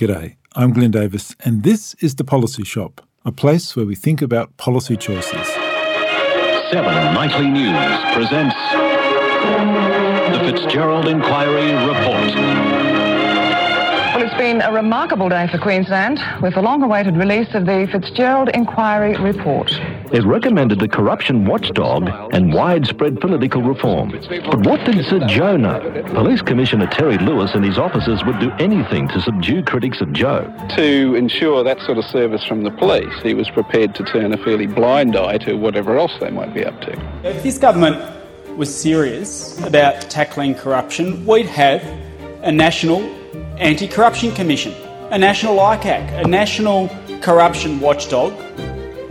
G'day, I'm Glyn Davis, and this is The Policy Shop, a place where we think about policy choices. Seven Nightly News presents the Fitzgerald Inquiry Report. Well, it's been a remarkable day for Queensland with the long awaited release of the Fitzgerald Inquiry Report. It recommended the corruption watchdog and widespread political reform. But what did Sir Joe know? Police Commissioner Terry Lewis and his officers would do anything to subdue critics of Joe. To ensure that sort of service from the police, he was prepared to turn a fairly blind eye to whatever else they might be up to. If this government was serious about tackling corruption, we'd have a national Anti Corruption Commission, a national ICAC, a national corruption watchdog,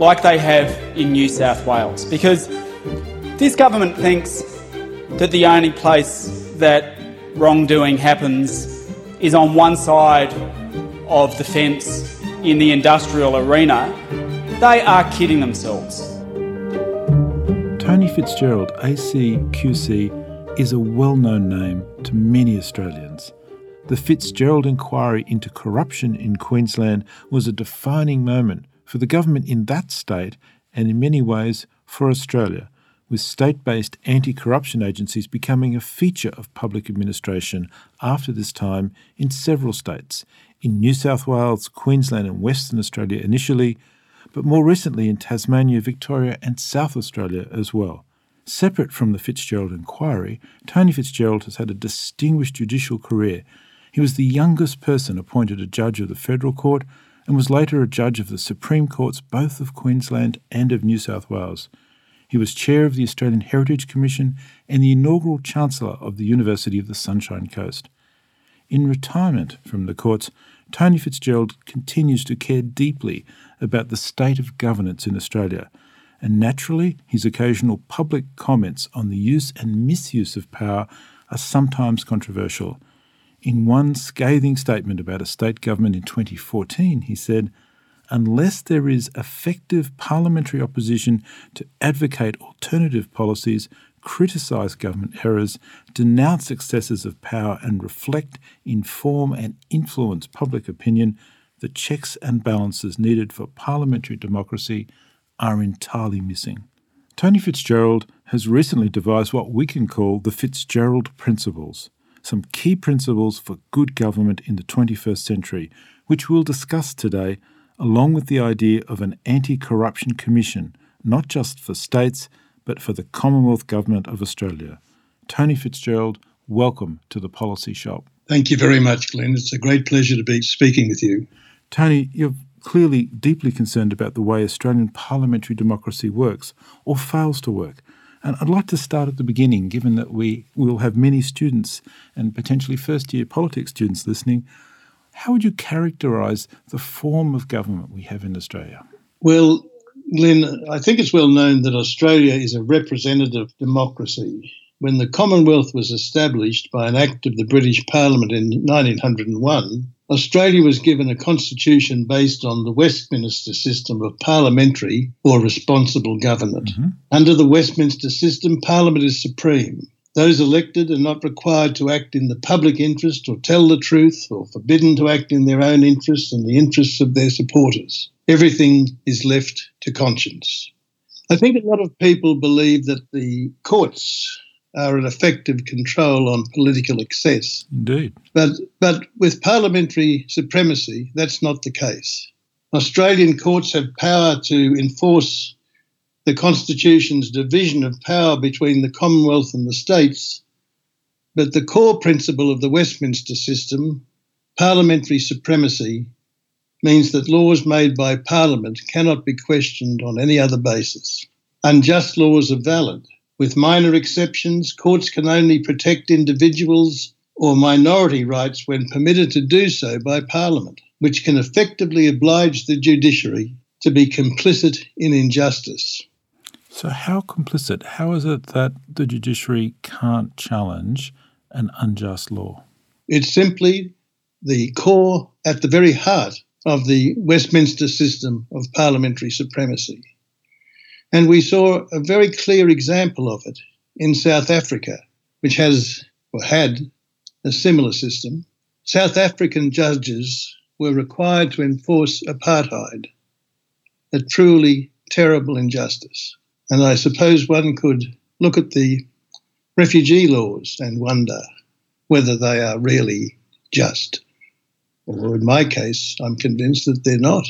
like they have in New South Wales. Because this government thinks that the only place that wrongdoing happens is on one side of the fence in the industrial arena, they are kidding themselves. Tony Fitzgerald, ACQC, is a well known name to many Australians. The Fitzgerald inquiry into corruption in Queensland was a defining moment for the government in that state and in many ways for Australia, with state based anti corruption agencies becoming a feature of public administration after this time in several states, in New South Wales, Queensland, and Western Australia initially, but more recently in Tasmania, Victoria, and South Australia as well. Separate from the Fitzgerald inquiry, Tony Fitzgerald has had a distinguished judicial career he was the youngest person appointed a judge of the Federal Court and was later a judge of the Supreme Courts both of Queensland and of New South Wales. He was chair of the Australian Heritage Commission and the inaugural Chancellor of the University of the Sunshine Coast. In retirement from the courts, Tony Fitzgerald continues to care deeply about the state of governance in Australia, and naturally, his occasional public comments on the use and misuse of power are sometimes controversial. In one scathing statement about a state government in 2014, he said, Unless there is effective parliamentary opposition to advocate alternative policies, criticise government errors, denounce excesses of power, and reflect, inform, and influence public opinion, the checks and balances needed for parliamentary democracy are entirely missing. Tony Fitzgerald has recently devised what we can call the Fitzgerald Principles some key principles for good government in the 21st century, which we'll discuss today, along with the idea of an anti corruption commission, not just for states, but for the Commonwealth Government of Australia. Tony Fitzgerald, welcome to the Policy Shop. Thank you very much, Glyn. It's a great pleasure to be speaking with you. Tony, you're clearly deeply concerned about the way Australian parliamentary democracy works or fails to work. And I'd like to start at the beginning, given that we will have many students and potentially first year politics students listening. How would you characterise the form of government we have in Australia? Well, Glyn, I think it's well known that Australia is a representative democracy. When the Commonwealth was established by an act of the British Parliament in 1901, Australia was given a constitution based on the Westminster system of parliamentary or responsible government. Mm-hmm. Under the Westminster system, Parliament is supreme. Those elected are not required to act in the public interest or tell the truth or forbidden to act in their own interests and the interests of their supporters. Everything is left to conscience. I think a lot of people believe that the courts are an effective control on political excess. Indeed. But, but with parliamentary supremacy, that's not the case. Australian courts have power to enforce the Constitution's division of power between the Commonwealth and the states, but the core principle of the Westminster system, parliamentary supremacy, means that laws made by Parliament cannot be questioned on any other basis. Unjust laws are valid with minor exceptions, courts can only protect individuals or minority rights when permitted to do so by Parliament, which can effectively oblige the judiciary to be complicit in injustice. So, how complicit? How is it that the judiciary can't challenge an unjust law? It's simply the core, at the very heart of the Westminster system of parliamentary supremacy. And we saw a very clear example of it in South Africa, which has or had a similar system. South African judges were required to enforce apartheid, a truly terrible injustice. And I suppose one could look at the refugee laws and wonder whether they are really just. Or in my case, I'm convinced that they're not,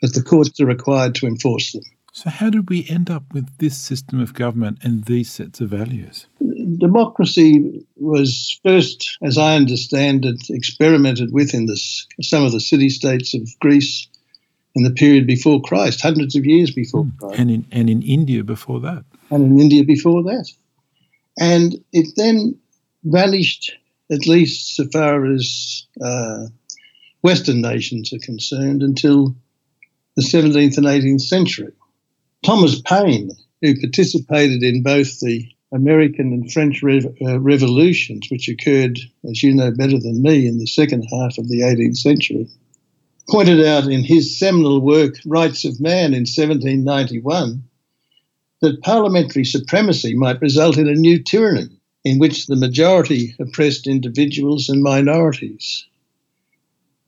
that the courts are required to enforce them. So, how did we end up with this system of government and these sets of values? Democracy was first, as I understand it, experimented with in this, some of the city states of Greece in the period before Christ, hundreds of years before mm. Christ. And in, and in India before that. And in India before that. And it then vanished, at least so far as uh, Western nations are concerned, until the 17th and 18th century. Thomas Paine, who participated in both the American and French rev- uh, revolutions, which occurred, as you know better than me, in the second half of the 18th century, pointed out in his seminal work, Rights of Man, in 1791, that parliamentary supremacy might result in a new tyranny in which the majority oppressed individuals and minorities.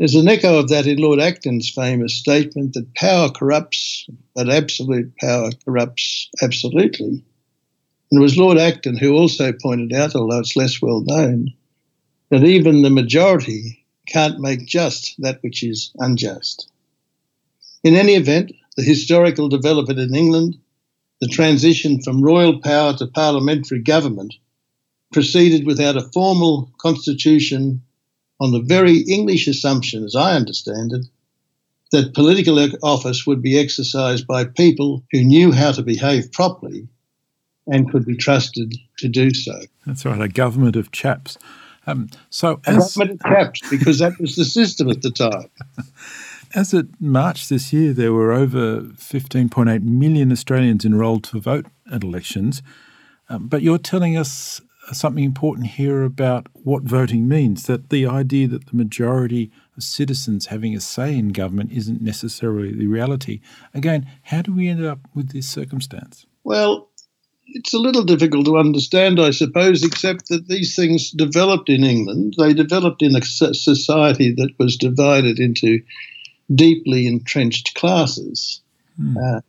There's an echo of that in Lord Acton's famous statement that power corrupts, but absolute power corrupts absolutely. And it was Lord Acton who also pointed out, although it's less well known, that even the majority can't make just that which is unjust. In any event, the historical development in England, the transition from royal power to parliamentary government, proceeded without a formal constitution on the very English assumption, as I understand it, that political office would be exercised by people who knew how to behave properly and could be trusted to do so. That's right, a government of chaps. Um, so, a as, government of chaps, because that was the system at the time. As it March this year, there were over 15.8 million Australians enrolled to vote at elections. Um, but you're telling us something important here about what voting means that the idea that the majority of citizens having a say in government isn't necessarily the reality. Again, how do we end up with this circumstance? Well, it's a little difficult to understand, I suppose, except that these things developed in England. They developed in a society that was divided into deeply entrenched classes, hmm. uh,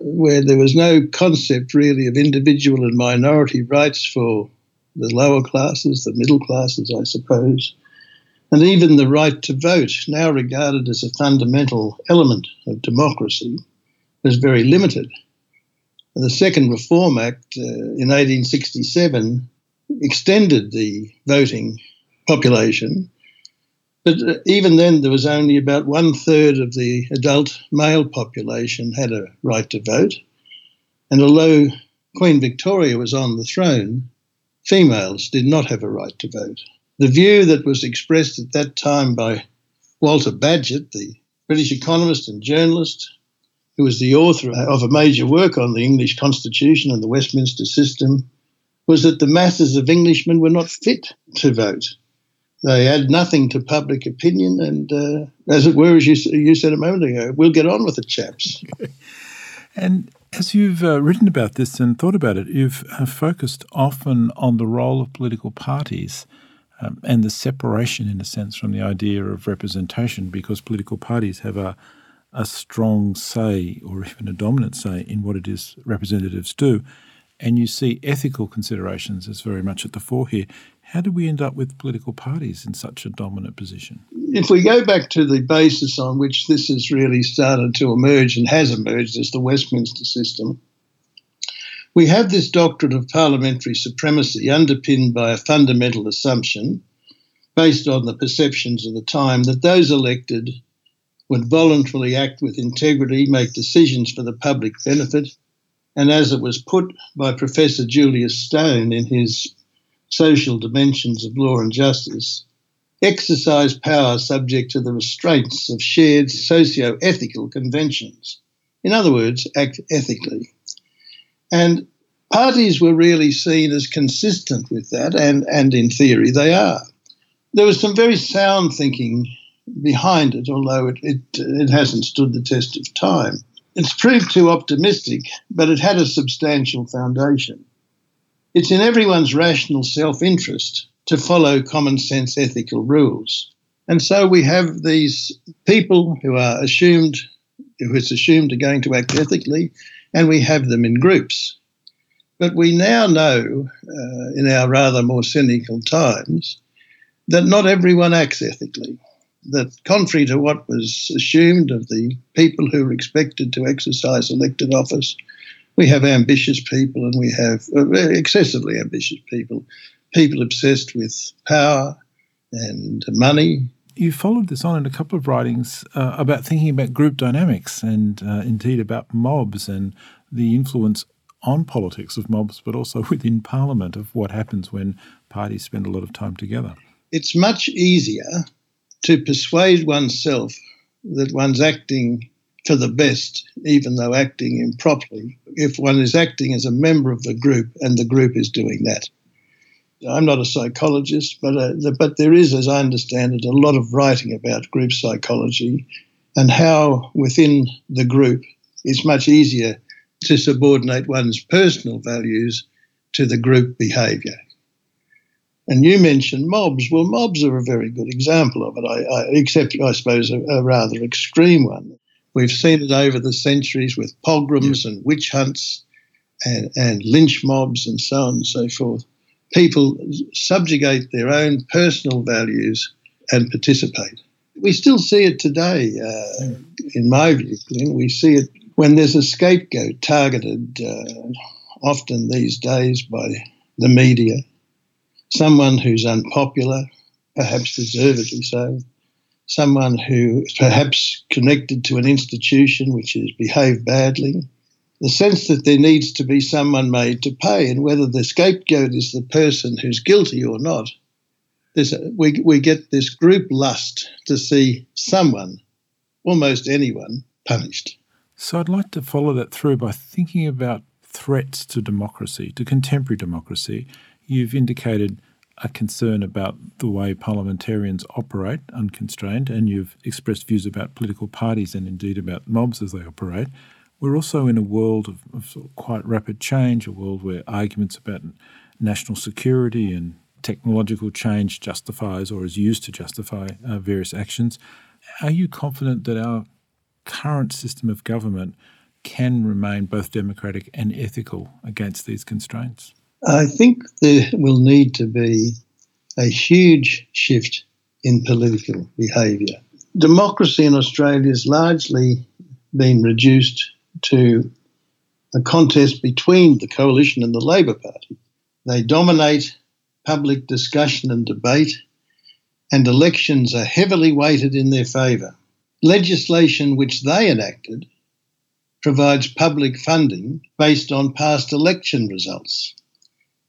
where there was no concept really of individual and minority rights for the lower classes, the middle classes, I suppose, and even the right to vote, now regarded as a fundamental element of democracy, was very limited. The Second Reform Act uh, in 1867 extended the voting population, but uh, even then there was only about one third of the adult male population had a right to vote. And although Queen Victoria was on the throne, females did not have a right to vote. The view that was expressed at that time by Walter Bagehot, the British economist and journalist, who was the author of a major work on the English Constitution and the Westminster system, was that the masses of Englishmen were not fit to vote. They add nothing to public opinion, and uh, as it were, as you, you said a moment ago, we'll get on with it, chaps. and as you've uh, written about this and thought about it, you've uh, focused often on the role of political parties um, and the separation, in a sense, from the idea of representation, because political parties have a a strong say or even a dominant say in what it is representatives do. And you see ethical considerations as very much at the fore here. How do we end up with political parties in such a dominant position? If we go back to the basis on which this has really started to emerge and has emerged as the Westminster system, we have this doctrine of parliamentary supremacy underpinned by a fundamental assumption based on the perceptions of the time that those elected would voluntarily act with integrity, make decisions for the public benefit, and as it was put by Professor Julius Stone in his Social Dimensions of Law and Justice, exercise power subject to the restraints of shared socio ethical conventions. In other words, act ethically. And parties were really seen as consistent with that, and, and in theory they are. There was some very sound thinking behind it, although it, it, it hasn't stood the test of time. It's proved too optimistic, but it had a substantial foundation. It's in everyone's rational self interest to follow common sense ethical rules. And so we have these people who are assumed, who is assumed are going to act ethically, and we have them in groups. But we now know, uh, in our rather more cynical times, that not everyone acts ethically. That, contrary to what was assumed of the people who were expected to exercise elected office, we have ambitious people and we have uh, excessively ambitious people, people obsessed with power and money. You followed this on in a couple of writings uh, about thinking about group dynamics and uh, indeed about mobs and the influence on politics of mobs, but also within Parliament of what happens when parties spend a lot of time together. It's much easier to persuade oneself that one's acting for the best, even though acting improperly, if one is acting as a member of the group and the group is doing that. I'm not a psychologist, but uh, the, but there is, as I understand it, a lot of writing about group psychology and how within the group it's much easier to subordinate one's personal values to the group behaviour. And you mentioned mobs. Well, mobs are a very good example of it, I, I, except, I suppose, a, a, rather extreme one. We've seen it over the centuries with pogroms yeah. and witch hunts and, and lynch mobs and so on and so forth. People subjugate their own personal values and participate. We still see it today, uh, in my view, Glyn. We see it when there's a scapegoat targeted uh, often these days by the media, someone who's unpopular, perhaps deservedly so, someone who is perhaps connected to an institution which has behaved badly, the sense that there needs to be someone made to pay, and whether the scapegoat is the person who's guilty or not, we, we get this group lust to see someone, almost anyone, punished. So I'd like to follow that through by thinking about threats to democracy, to contemporary democracy. You've indicated a concern about the way parliamentarians operate unconstrained, and you've expressed views about political parties and indeed about mobs as they operate. We're also in a world of, of sort of quite rapid change, a world where arguments about national security and technological change justifies or is used to justify uh, various actions. Are you confident that our current system of government can remain both democratic and ethical against these constraints? I think there will need to be a huge shift in political behaviour. Democracy in Australia has largely been reduced to a contest between the coalition and the Labor Party. They dominate public discussion and debate, and elections are heavily weighted in their favour legislation which they enacted provides public funding based on past election results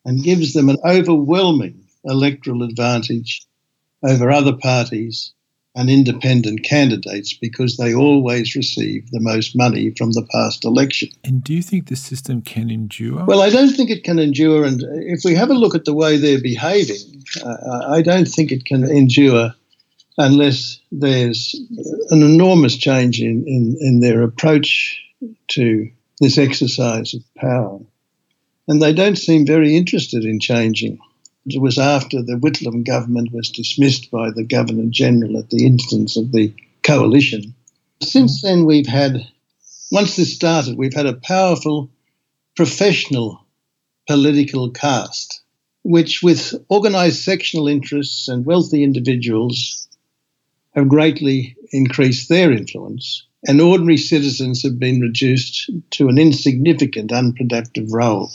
and gives them an overwhelming electoral advantage over other parties and independent candidates because they always receive the most money from the past election. And do you think the system can endure? Well, I don't think it can endure. And if we have a look at the way they're behaving, uh, I don't think it can endure unless there's an enormous change in, in, in their approach to this exercise of power. And they don't seem very interested in changing. It was after the Whitlam government was dismissed by the Governor General at the instance of the coalition. Since mm-hmm. then, we've had, once this started, we've had a powerful professional political caste, which, with organised sectional interests and wealthy individuals, have greatly increased their influence, and ordinary citizens have been reduced to an insignificant, unproductive role.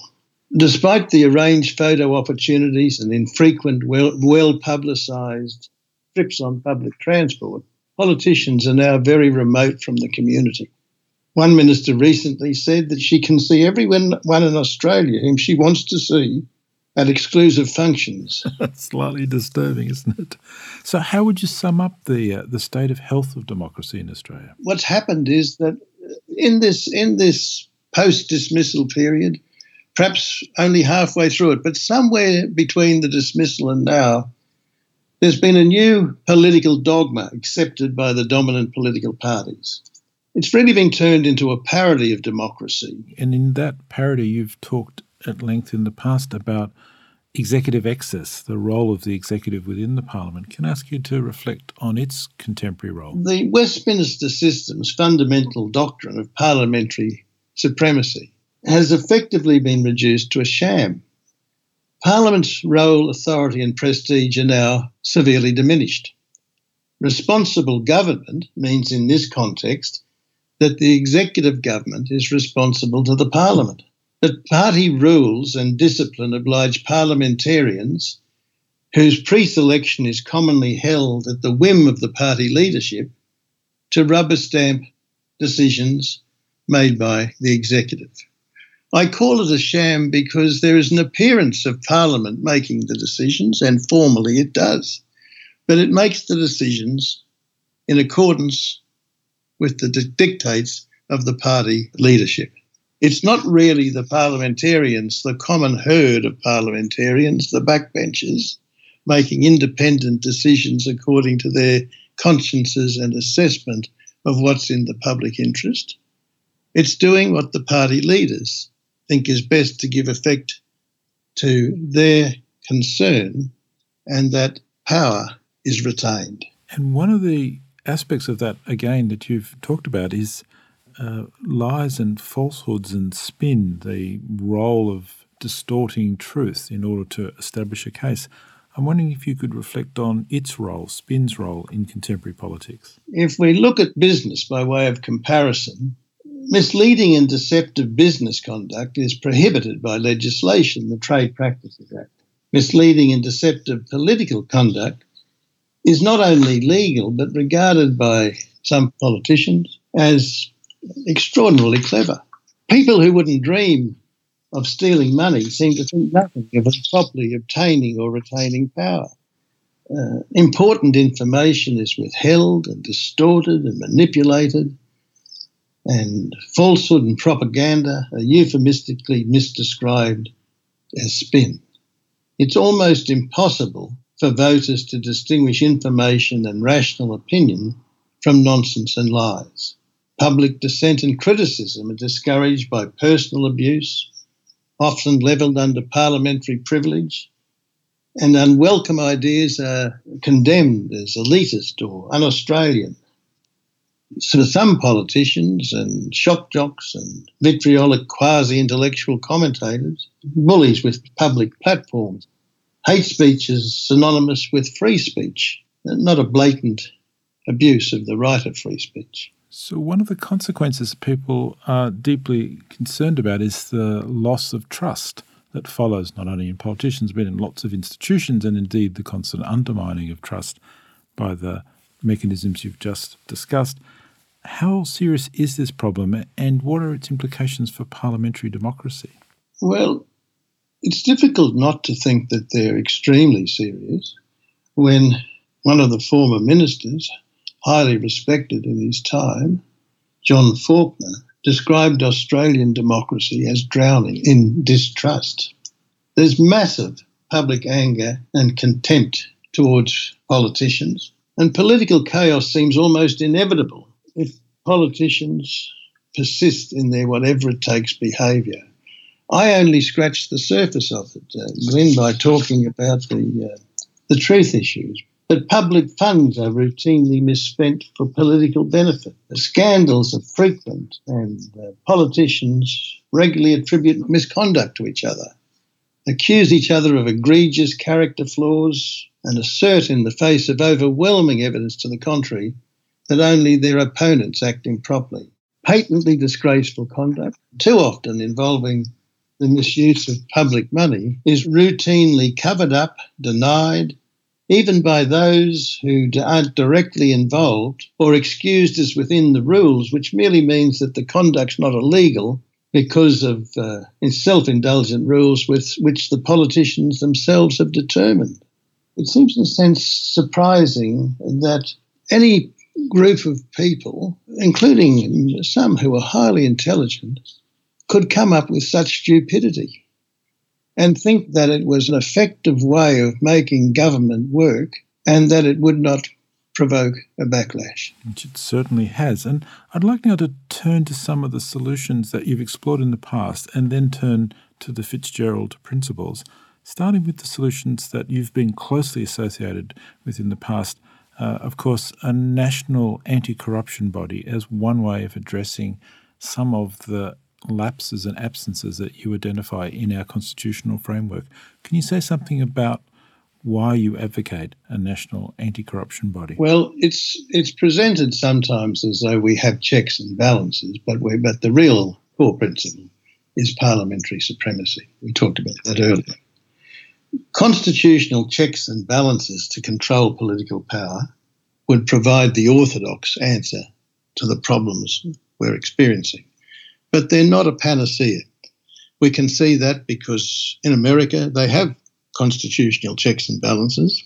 Despite the arranged photo opportunities and infrequent, well, well publicised trips on public transport, politicians are now very remote from the community. One minister recently said that she can see everyone in Australia whom she wants to see at exclusive functions. That's slightly disturbing, isn't it? So, how would you sum up the uh, the state of health of democracy in Australia? What's happened is that in this in this post dismissal period, perhaps only halfway through it, but somewhere between the dismissal and now, there's been a new political dogma accepted by the dominant political parties. It's really been turned into a parody of democracy. And in that parody, you've talked at length in the past about executive excess, the role of the executive within the parliament. Can I ask you to reflect on its contemporary role? The Westminster system's fundamental doctrine of parliamentary supremacy has effectively been reduced to a sham. Parliament's role, authority, and prestige are now severely diminished. Responsible government means, in this context, that the executive government is responsible to the Parliament that party rules and discipline oblige parliamentarians, whose pre selection is commonly held at the whim of the party leadership, to rubber stamp decisions made by the executive. I call it a sham because there is an appearance of Parliament making the decisions, and formally it does. But it makes the decisions in accordance with the dictates of the party leadership. It's not really the parliamentarians, the common herd of parliamentarians, the backbenchers, making independent decisions according to their consciences and assessment of what's in the public interest. It's doing what the party leaders think is best to give effect to their concern, and that power is retained. And one of the aspects of that, again, that you've talked about is uh, lies and falsehoods and spin, the role of distorting truth in order to establish a case. I'm wondering if you could reflect on its role, spin's role in contemporary politics. If we look at business by way of comparison, misleading and deceptive business conduct is prohibited by legislation, the Trade Practices Act. Misleading and deceptive political conduct is not only legal but regarded by some politicians as extraordinarily clever. People who wouldn't dream of stealing money seem to think nothing of properly obtaining or retaining power. Uh, important information is withheld and distorted and manipulated, and falsehood and propaganda are euphemistically misdescribed as spin. It's almost impossible for voters to distinguish information and rational opinion from nonsense and lies. Public dissent and criticism are discouraged by personal abuse, often levelled under parliamentary privilege, and unwelcome ideas are condemned as elitist or un Australian. So some politicians and shock jocks and vitriolic quasi intellectual commentators, bullies with public platforms. Hate speech is synonymous with free speech, not a blatant abuse of the right of free speech. So, one of the consequences people are deeply concerned about is the loss of trust that follows not only in politicians but in lots of institutions, and indeed the constant undermining of trust by the mechanisms you've just discussed. How serious is this problem, and what are its implications for parliamentary democracy? Well, it's difficult not to think that they're extremely serious when one of the former ministers, highly respected in his time, John Faulkner, described Australian democracy as drowning in distrust. There's massive public anger and contempt towards politicians, and political chaos seems almost inevitable if politicians persist in their whatever it takes behaviour. I only scratched the surface of it, uh, Glyn, by talking about the uh, the truth issues But public funds are routinely misspent for political benefit. The scandals are frequent, and uh, politicians regularly attribute misconduct to each other, accuse each other of egregious character flaws, and assert in the face of overwhelming evidence to the contrary that only their opponents act improperly. Patently disgraceful conduct, too often involving the misuse of public money, is routinely covered up, denied, even by those who aren't directly involved or excused as within the rules, which merely means that the conduct's not illegal because of uh, self indulgent rules with which the politicians themselves have determined. It seems, in a sense, surprising that any group of people, including some who are highly intelligent, could come up with such stupidity and think that it was an effective way of making government work and that it would not provoke a backlash. Which it certainly has. And I'd like now to turn to some of the solutions that you've explored in the past and then turn to the Fitzgerald principles. starting with the solutions that you've been closely associated with in the past. Uh, of course, a national anti corruption body as one way of addressing some of the lapses and absences that you identify in our constitutional framework. Can you say something about why you advocate a national anti-corruption body? Well, it's it's presented sometimes as though we have checks and balances, but we but the real core principle is parliamentary supremacy. We talked about that earlier. Constitutional checks and balances to control political power would provide the orthodox answer to the problems we're experiencing. But they're not a panacea. We can see that because in America they have constitutional checks and balances,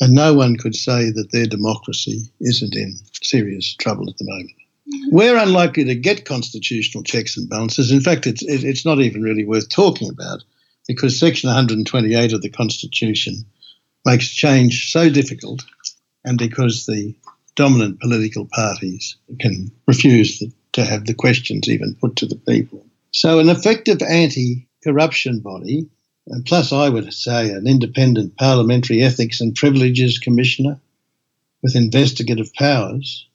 and no one could say that their democracy isn't in serious trouble at the moment. Mm-hmm. We're unlikely to get constitutional checks and balances. In fact, it's, it's not even really worth talking about because Section 128 of the Constitution makes change so difficult and because the dominant political parties can refuse to have the questions even put to the people. So, an effective anti corruption body, and plus, I would say, an independent parliamentary ethics and privileges commissioner with investigative powers,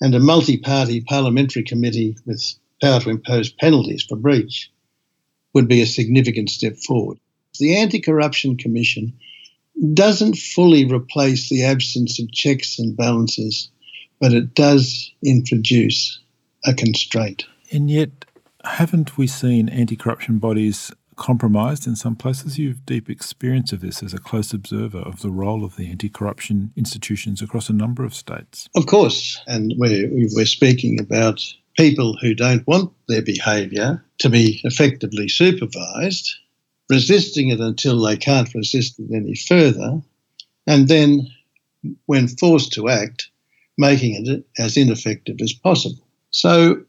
and a multi party parliamentary committee with power to impose penalties for breach would be a significant step forward. The Anti Corruption Commission doesn't fully replace the absence of checks and balances, but it does introduce a constraint. And yet, haven't we seen anti corruption bodies compromised in some places? You have deep experience of this as a close observer of the role of the anti corruption institutions across a number of states. Of course, and we're, we're speaking about people who don't want their behaviour to be effectively supervised resisting it until they can't resist it any further, and then, when forced to act, making it as ineffective as possible. So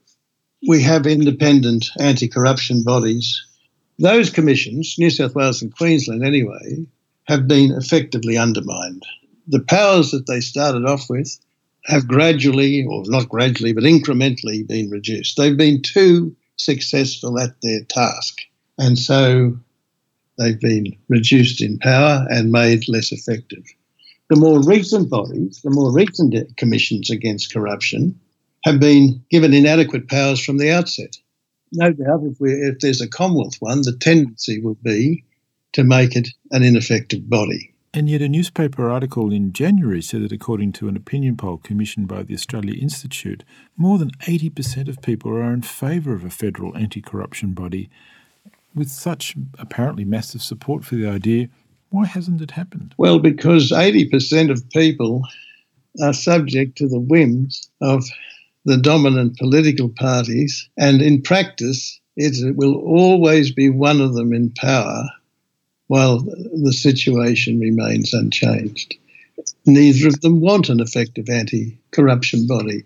we have independent anti corruption bodies. Those commissions, New South Wales and Queensland anyway, have been effectively undermined. The powers that they started off with have gradually, or not gradually, but incrementally been reduced. They've been too successful at their task. And so they've been reduced in power and made less effective. The more recent bodies, the more recent commissions against corruption, have been given inadequate powers from the outset. No doubt, if, we, if there's a Commonwealth one, the tendency will be to make it an ineffective body. And yet, a newspaper article in January said that, according to an opinion poll commissioned by the Australia Institute, more than 80% of people are in favour of a federal anti corruption body with such apparently massive support for the idea, why hasn't it happened? Well, because 80% of people are subject to the whims of the dominant political parties, and in practice, it will always be one of them in power while the situation remains unchanged. Neither of them want an effective anti corruption body.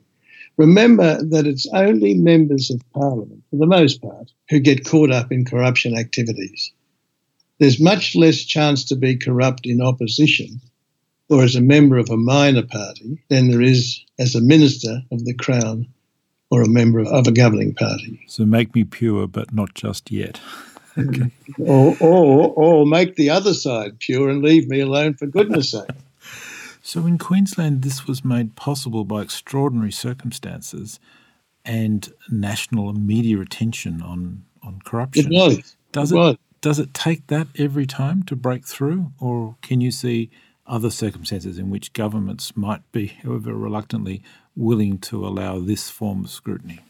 Remember that it's only members of parliament, for the most part, who get caught up in corruption activities. There's much less chance to be corrupt in opposition or as a member of a minor party than there is as a minister of the Crown or a member of a governing party. So make me pure, but not just yet. okay. or, or, or make the other side pure and leave me alone for goodness sake. So in Queensland, this was made possible by extraordinary circumstances and national media attention on, on corruption. It was. Does it, it was. does it take that every time to break through, or can you see other circumstances in which governments might be, however reluctantly, willing to allow this form of scrutiny?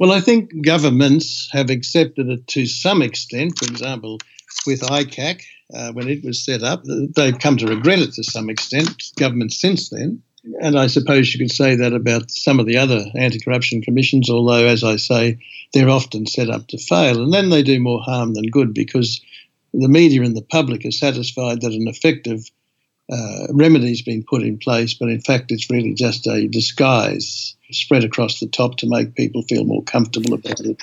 Well, I think governments have accepted it to some extent. For example, with ICAC, uh, when it was set up. They've come to regret it to some extent, governments since then. And I suppose you could say that about some of the other anti corruption commissions, although, as I say, they're often set up to fail. And then they do more harm than good because the media and the public are satisfied that an effective uh, remedy's been put in place, but in fact, it's really just a disguise spread across the top to make people feel more comfortable about it.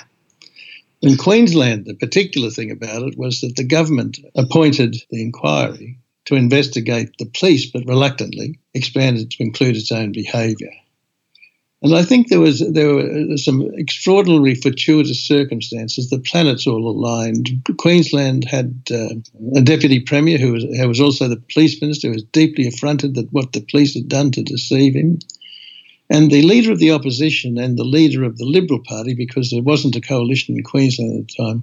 In Queensland, the particular thing about it was that the government appointed the inquiry to investigate the police, but reluctantly expanded to include its own behaviour. And I think there was there were some extraordinarily fortuitous circumstances. The planets all aligned. Queensland had uh, a deputy premier who was who was also the police minister, who was deeply affronted that what the police had done to deceive him. And the leader of the opposition and the leader of the Liberal Party, because there wasn't a coalition in Queensland at the time,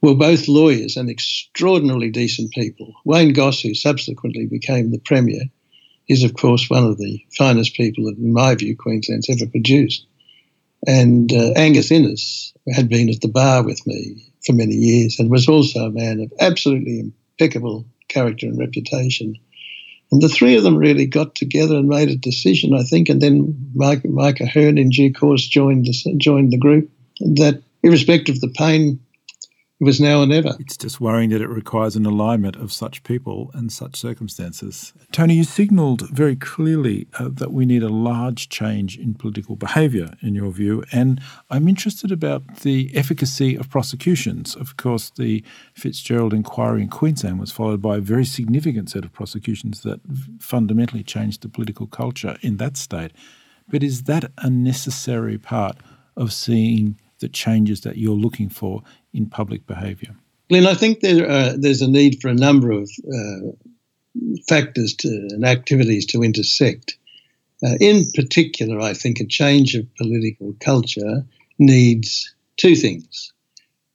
were both lawyers and extraordinarily decent people. Wayne Goss, who subsequently became the Premier, is, of course, one of the finest people that, in my view, Queensland's ever produced. And uh, Angus Innes had been at the bar with me for many years and was also a man of absolutely impeccable character and reputation. And the three of them really got together and made a decision, I think. And then Mike, Mike Ahern, in due course, joined the, joined the group. That, irrespective of the pain was now or never. It's just worrying that it requires an alignment of such people and such circumstances. Tony, you signalled very clearly uh, that we need a large change in political behaviour, in your view, and I'm interested about the efficacy of prosecutions. Of course, the Fitzgerald inquiry in Queensland was followed by a very significant set of prosecutions that fundamentally changed the political culture in that state. But is that a necessary part of seeing the changes that you're looking for in public behaviour? Glyn, I think there are, there's a need for a number of uh, factors to, and activities to intersect. Uh, in particular, I think a change of political culture needs two things.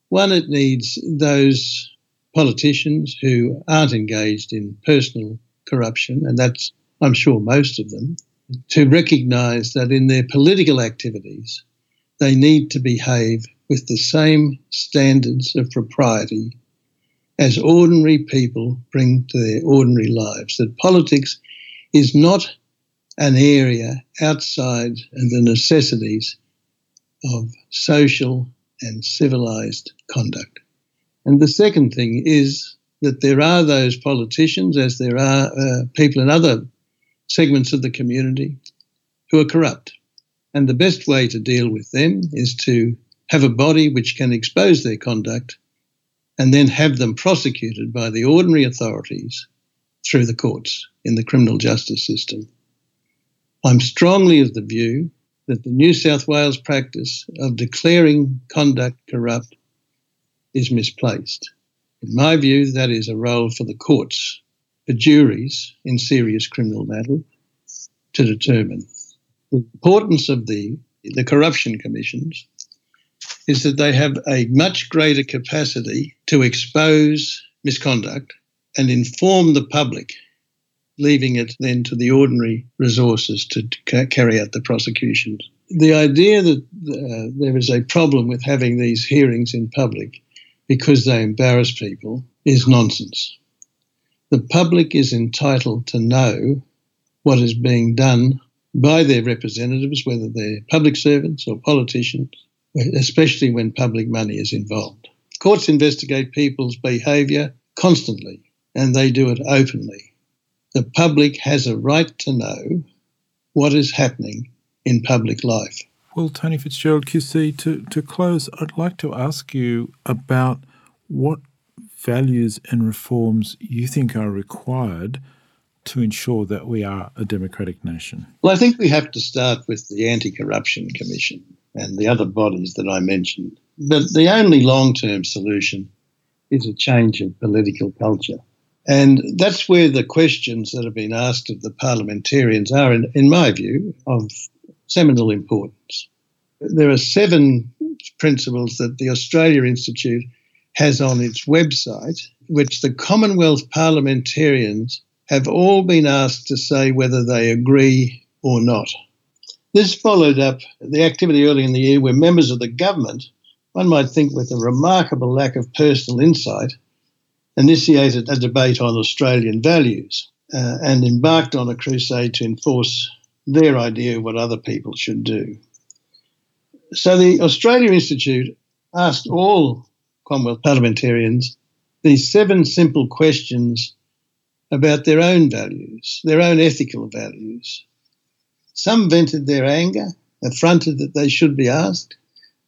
One, it needs those politicians who aren't engaged in personal corruption, and that's, I'm sure, most of them, to recognise that in their political activities, they need to behave with the same standards of propriety as ordinary people bring to their ordinary lives. That politics is not an area outside the necessities of social and civilized conduct. And the second thing is that there are those politicians, as there are uh, people in other segments of the community, who are corrupt. And the best way to deal with them is to have a body which can expose their conduct and then have them prosecuted by the ordinary authorities through the courts in the criminal justice system. I'm strongly of the view that the New South Wales practice of declaring conduct corrupt is misplaced. In my view, that is a role for the courts, for juries in serious criminal matters to determine. The importance of the, the corruption commissions is that they have a much greater capacity to expose misconduct and inform the public, leaving it then to the ordinary resources to, carry out the prosecutions. The idea that uh, there is a problem with having these hearings in public because they embarrass people is nonsense. The public is entitled to know what is being done by their representatives, whether they're public servants or politicians, especially when public money is involved. Courts investigate people's behaviour constantly, and they do it openly. The public has a right to know what is happening in public life. Well, Tony Fitzgerald QC, to, to close, I'd like to ask you about what values and reforms you think are required to ensure that we are a democratic nation? Well, I think we have to start with the Anti Corruption Commission and the other bodies that I mentioned. But the only long term solution is a change of political culture. And that's where the questions that have been asked of the parliamentarians are, in, in my view, of seminal importance. There are seven principles that the Australia Institute has on its website, which the Commonwealth parliamentarians have all been asked to say whether they agree or not. This followed up the activity early in the year where members of the government, one might think with a remarkable lack of personal insight, initiated a debate on Australian values uh, and embarked on a crusade to enforce their idea of what other people should do. So the Australia Institute asked all Commonwealth parliamentarians these seven simple questions about their own values, their own ethical values. Some vented their anger, affronted that they should be asked.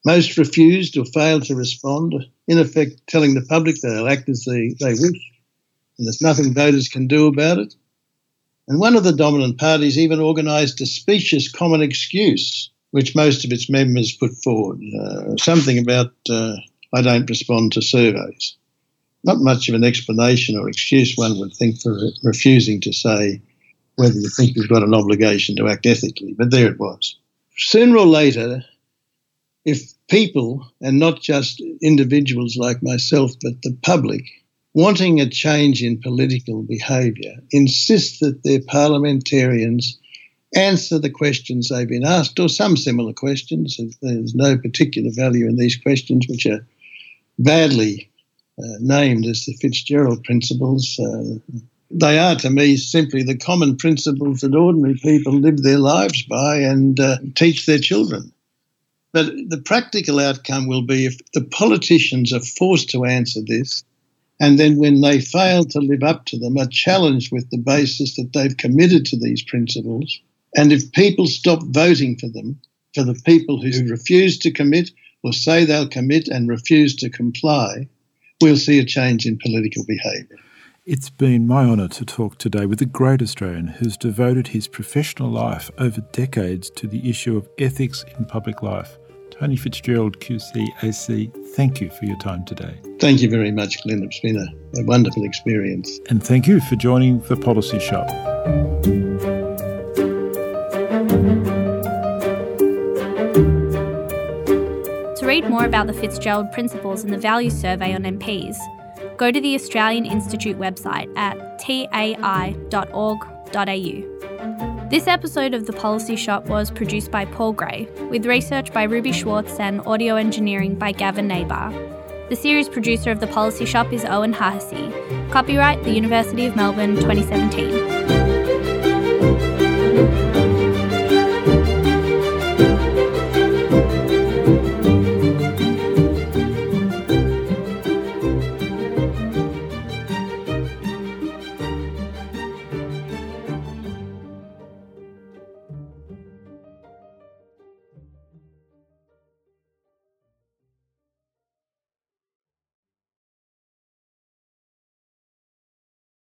Most refused or failed to respond, in effect telling the public they'll act as they, they wish and there's nothing voters can do about it. And one of the dominant parties even organised a specious common excuse, which most of its members put forward. Uh, something about, uh, I don't respond to surveys. Not much of an explanation or excuse, one would think, for refusing to say whether you think you've got an obligation to act ethically, but there it was. Sooner or later, if people, and not just individuals like myself, but the public, wanting a change in political behaviour, insist that their parliamentarians answer the questions they've been asked, or some similar questions. There's no particular value in these questions, which are badly named as the Fitzgerald principles. Uh, they are to me simply the common principles that ordinary people live their lives by and uh, teach their children. But the practical outcome will be if the politicians are forced to answer this, and then when they fail to live up to them, are challenged with the basis that they've committed to these principles. And if people stop voting for them, for the people who refuse to commit or say they'll commit and refuse to comply, we'll see a change in political behaviour. It's been my honour to talk today with a great Australian who's devoted his professional life over decades to the issue of ethics in public life. Tony Fitzgerald, QC AC, thank you for your time today. Thank you very much, Glyn. It's been a, a wonderful experience. And thank you for joining the Policy Shop. More about the Fitzgerald Principles and the Values Survey on MPs, go to the Australian Institute website at tai.org.au. This episode of The Policy Shop was produced by Paul Gray, with research by Ruby Schwartz and audio engineering by Gavin Nebauer. The series producer of The Policy Shop is Eoin Hahessy. Copyright the University of Melbourne 2017.